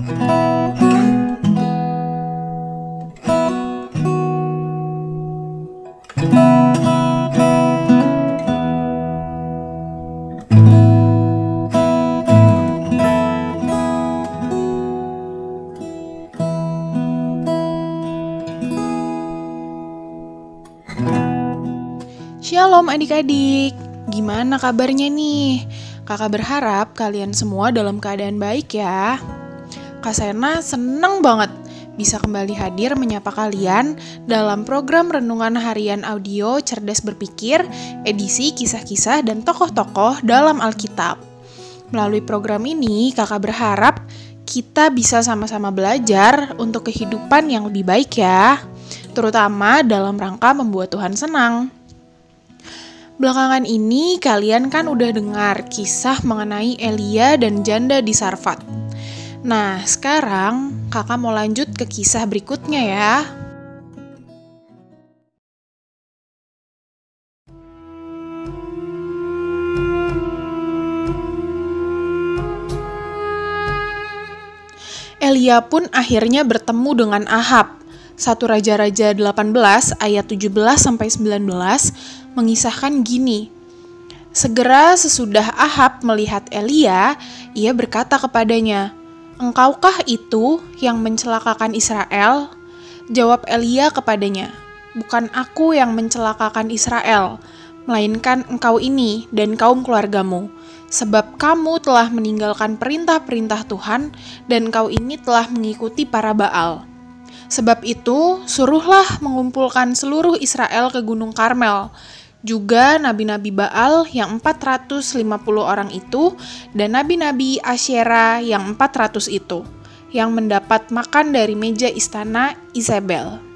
Shalom adik-adik, gimana kabarnya nih? Kakak berharap kalian semua dalam keadaan baik ya. Kak Sena seneng banget bisa kembali hadir menyapa kalian dalam program Renungan Harian Audio Cerdas Berpikir, edisi kisah-kisah dan tokoh-tokoh dalam Alkitab. Melalui program ini, kakak berharap kita bisa sama-sama belajar untuk kehidupan yang lebih baik ya, terutama dalam rangka membuat Tuhan senang. Belakangan ini kalian kan udah dengar kisah mengenai Elia dan janda di Sarfat. Nah, sekarang kakak mau lanjut ke kisah berikutnya ya. Elia pun akhirnya bertemu dengan Ahab. 1 Raja-Raja 18 ayat 17 sampai 19 mengisahkan gini. Segera sesudah Ahab melihat Elia, ia berkata kepadanya, "Engkaukah itu yang mencelakakan Israel?" Jawab Elia kepadanya, "Bukan aku yang mencelakakan Israel, melainkan engkau ini dan kaum keluargamu." Sebab kamu telah meninggalkan perintah-perintah Tuhan, dan kau ini telah mengikuti para Baal. Sebab itu, suruhlah mengumpulkan seluruh Israel ke Gunung Karmel, juga nabi-nabi Baal yang 450 orang itu, dan nabi-nabi Asyera yang 400 itu, yang mendapat makan dari meja istana Isabel.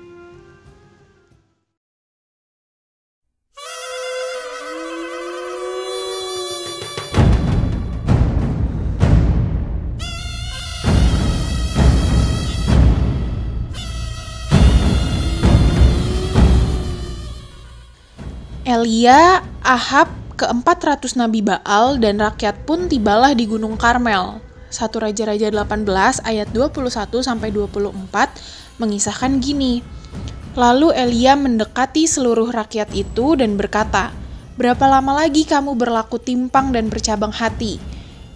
Elia, Ahab, ke-400 Nabi Baal dan rakyat pun tibalah di Gunung Karmel. 1 Raja-Raja 18 ayat 21 sampai 24 mengisahkan gini. Lalu Elia mendekati seluruh rakyat itu dan berkata, "Berapa lama lagi kamu berlaku timpang dan bercabang hati?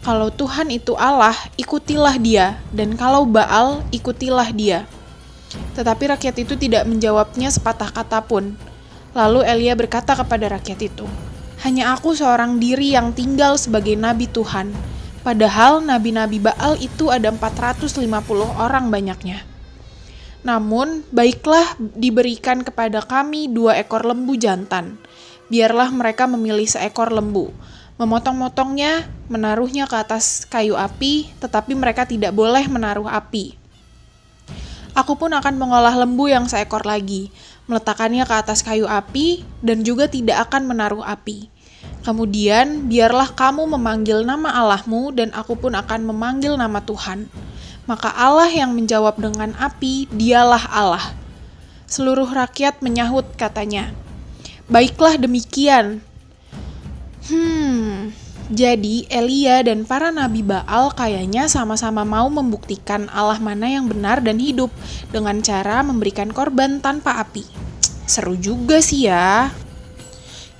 Kalau Tuhan itu Allah, ikutilah Dia, dan kalau Baal, ikutilah Dia." Tetapi rakyat itu tidak menjawabnya sepatah kata pun. Lalu Elia berkata kepada rakyat itu, "Hanya aku seorang diri yang tinggal sebagai nabi Tuhan, padahal nabi-nabi Baal itu ada 450 orang banyaknya. Namun, baiklah diberikan kepada kami dua ekor lembu jantan. Biarlah mereka memilih seekor lembu, memotong-motongnya, menaruhnya ke atas kayu api, tetapi mereka tidak boleh menaruh api. Aku pun akan mengolah lembu yang seekor lagi, meletakkannya ke atas kayu api, dan juga tidak akan menaruh api. Kemudian, biarlah kamu memanggil nama Allahmu, dan aku pun akan memanggil nama Tuhan. Maka Allah yang menjawab dengan api, dialah Allah. Seluruh rakyat menyahut katanya, Baiklah demikian. Hmm, jadi Elia dan para nabi Baal kayaknya sama-sama mau membuktikan Allah mana yang benar dan hidup dengan cara memberikan korban tanpa api. Seru juga sih ya.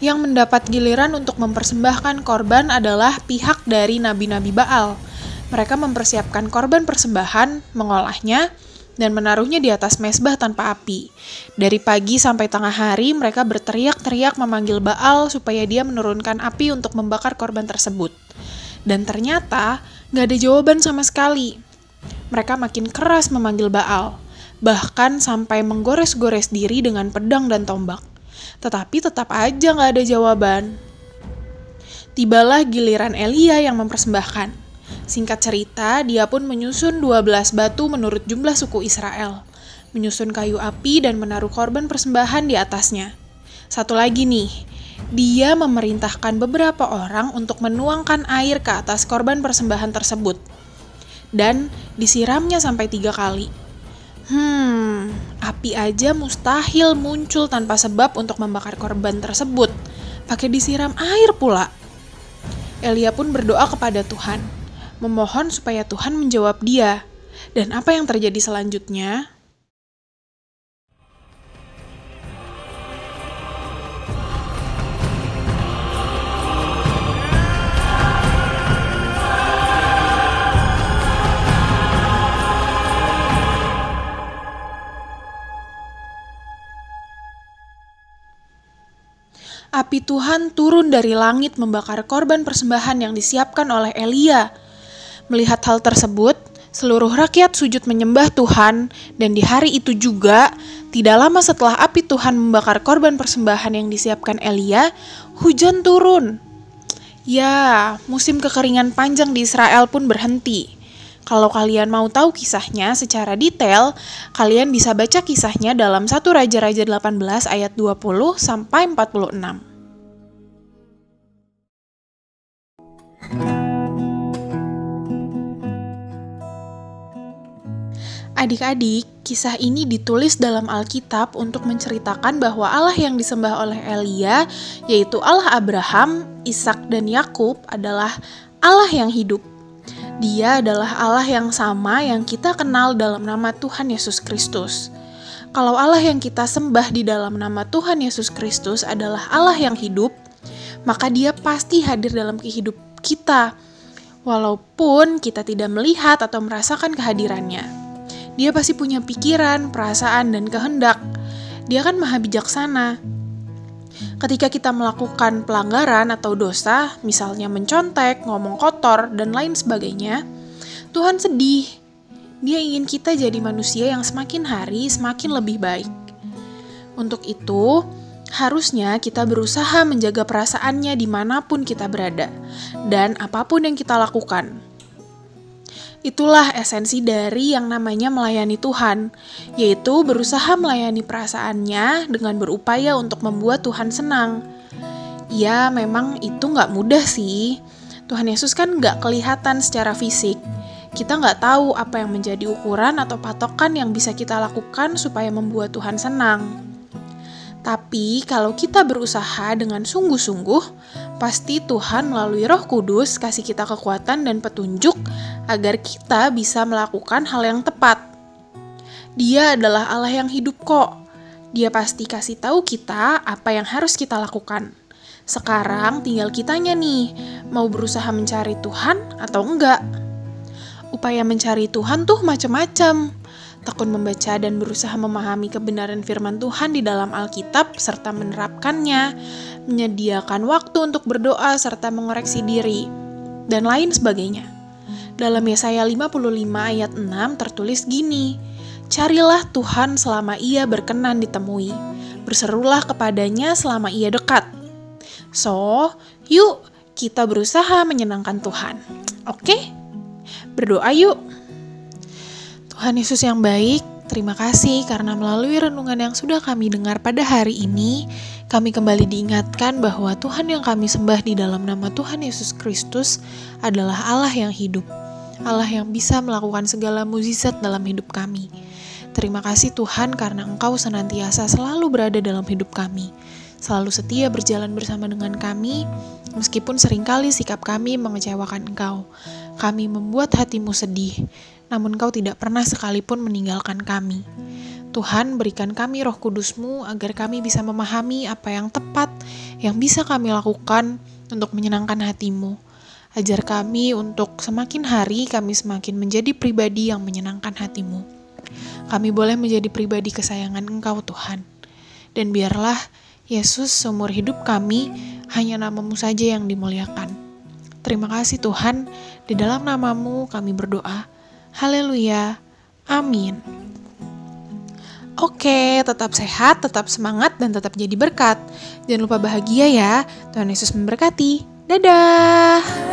Yang mendapat giliran untuk mempersembahkan korban adalah pihak dari nabi-nabi Baal. Mereka mempersiapkan korban persembahan, mengolahnya, dan menaruhnya di atas mesbah tanpa api. Dari pagi sampai tengah hari, mereka berteriak-teriak memanggil Baal supaya dia menurunkan api untuk membakar korban tersebut. Dan ternyata, gak ada jawaban sama sekali. Mereka makin keras memanggil Baal, bahkan sampai menggores-gores diri dengan pedang dan tombak. Tetapi tetap aja gak ada jawaban. Tibalah giliran Elia yang mempersembahkan. Singkat cerita, dia pun menyusun 12 batu menurut jumlah suku Israel, menyusun kayu api dan menaruh korban persembahan di atasnya. Satu lagi nih, dia memerintahkan beberapa orang untuk menuangkan air ke atas korban persembahan tersebut. Dan disiramnya sampai tiga kali. Hmm, api aja mustahil muncul tanpa sebab untuk membakar korban tersebut. Pakai disiram air pula. Elia pun berdoa kepada Tuhan memohon supaya Tuhan menjawab dia. Dan apa yang terjadi selanjutnya? Api Tuhan turun dari langit membakar korban persembahan yang disiapkan oleh Elia. Melihat hal tersebut, seluruh rakyat sujud menyembah Tuhan, dan di hari itu juga, tidak lama setelah api Tuhan membakar korban persembahan yang disiapkan Elia, hujan turun. Ya, musim kekeringan panjang di Israel pun berhenti. Kalau kalian mau tahu kisahnya secara detail, kalian bisa baca kisahnya dalam 1 Raja-Raja 18 ayat 20 sampai 46. Adik-adik, kisah ini ditulis dalam Alkitab untuk menceritakan bahwa Allah yang disembah oleh Elia, yaitu Allah Abraham, Ishak, dan Yakub adalah Allah yang hidup. Dia adalah Allah yang sama yang kita kenal dalam nama Tuhan Yesus Kristus. Kalau Allah yang kita sembah di dalam nama Tuhan Yesus Kristus adalah Allah yang hidup, maka Dia pasti hadir dalam kehidupan kita, walaupun kita tidak melihat atau merasakan kehadirannya. Dia pasti punya pikiran, perasaan, dan kehendak. Dia kan maha bijaksana, Ketika kita melakukan pelanggaran atau dosa, misalnya mencontek, ngomong kotor, dan lain sebagainya, Tuhan sedih. Dia ingin kita jadi manusia yang semakin hari semakin lebih baik. Untuk itu, harusnya kita berusaha menjaga perasaannya di mana pun kita berada, dan apa pun yang kita lakukan. Itulah esensi dari yang namanya melayani Tuhan, yaitu berusaha melayani perasaannya dengan berupaya untuk membuat Tuhan senang. Ya, memang itu nggak mudah sih. Tuhan Yesus kan nggak kelihatan secara fisik. Kita nggak tahu apa yang menjadi ukuran atau patokan yang bisa kita lakukan supaya membuat Tuhan senang. Tapi kalau kita berusaha dengan sungguh-sungguh, pasti Tuhan melalui Roh Kudus kasih kita kekuatan dan petunjuk agar kita bisa melakukan hal yang tepat. Dia adalah Allah yang hidup kok. Dia pasti kasih tahu kita apa yang harus kita lakukan. Sekarang tinggal kitanya nih, mau berusaha mencari Tuhan atau enggak. Upaya mencari Tuhan tuh macam-macam tekun membaca dan berusaha memahami kebenaran firman Tuhan di dalam Alkitab serta menerapkannya, menyediakan waktu untuk berdoa serta mengoreksi diri, dan lain sebagainya. Dalam Yesaya 55 ayat 6 tertulis gini, Carilah Tuhan selama ia berkenan ditemui, berserulah kepadanya selama ia dekat. So, yuk kita berusaha menyenangkan Tuhan. Oke? Berdoa yuk. Tuhan Yesus yang baik, terima kasih karena melalui renungan yang sudah kami dengar pada hari ini, kami kembali diingatkan bahwa Tuhan yang kami sembah di dalam nama Tuhan Yesus Kristus adalah Allah yang hidup, Allah yang bisa melakukan segala mukjizat dalam hidup kami. Terima kasih Tuhan karena Engkau senantiasa selalu berada dalam hidup kami, selalu setia berjalan bersama dengan kami, meskipun sering kali sikap kami mengecewakan Engkau. Kami membuat hatimu sedih, namun kau tidak pernah sekalipun meninggalkan kami. Tuhan, berikan kami roh kudusmu agar kami bisa memahami apa yang tepat yang bisa kami lakukan untuk menyenangkan hatimu. Ajar kami untuk semakin hari kami semakin menjadi pribadi yang menyenangkan hatimu. Kami boleh menjadi pribadi kesayangan Engkau Tuhan. Dan biarlah Yesus seumur hidup kami hanya namamu saja yang dimuliakan. Terima kasih Tuhan, di dalam namamu kami berdoa. Haleluya. Amin. Oke, tetap sehat, tetap semangat, dan tetap jadi berkat. Jangan lupa bahagia ya. Tuhan Yesus memberkati. Dadah.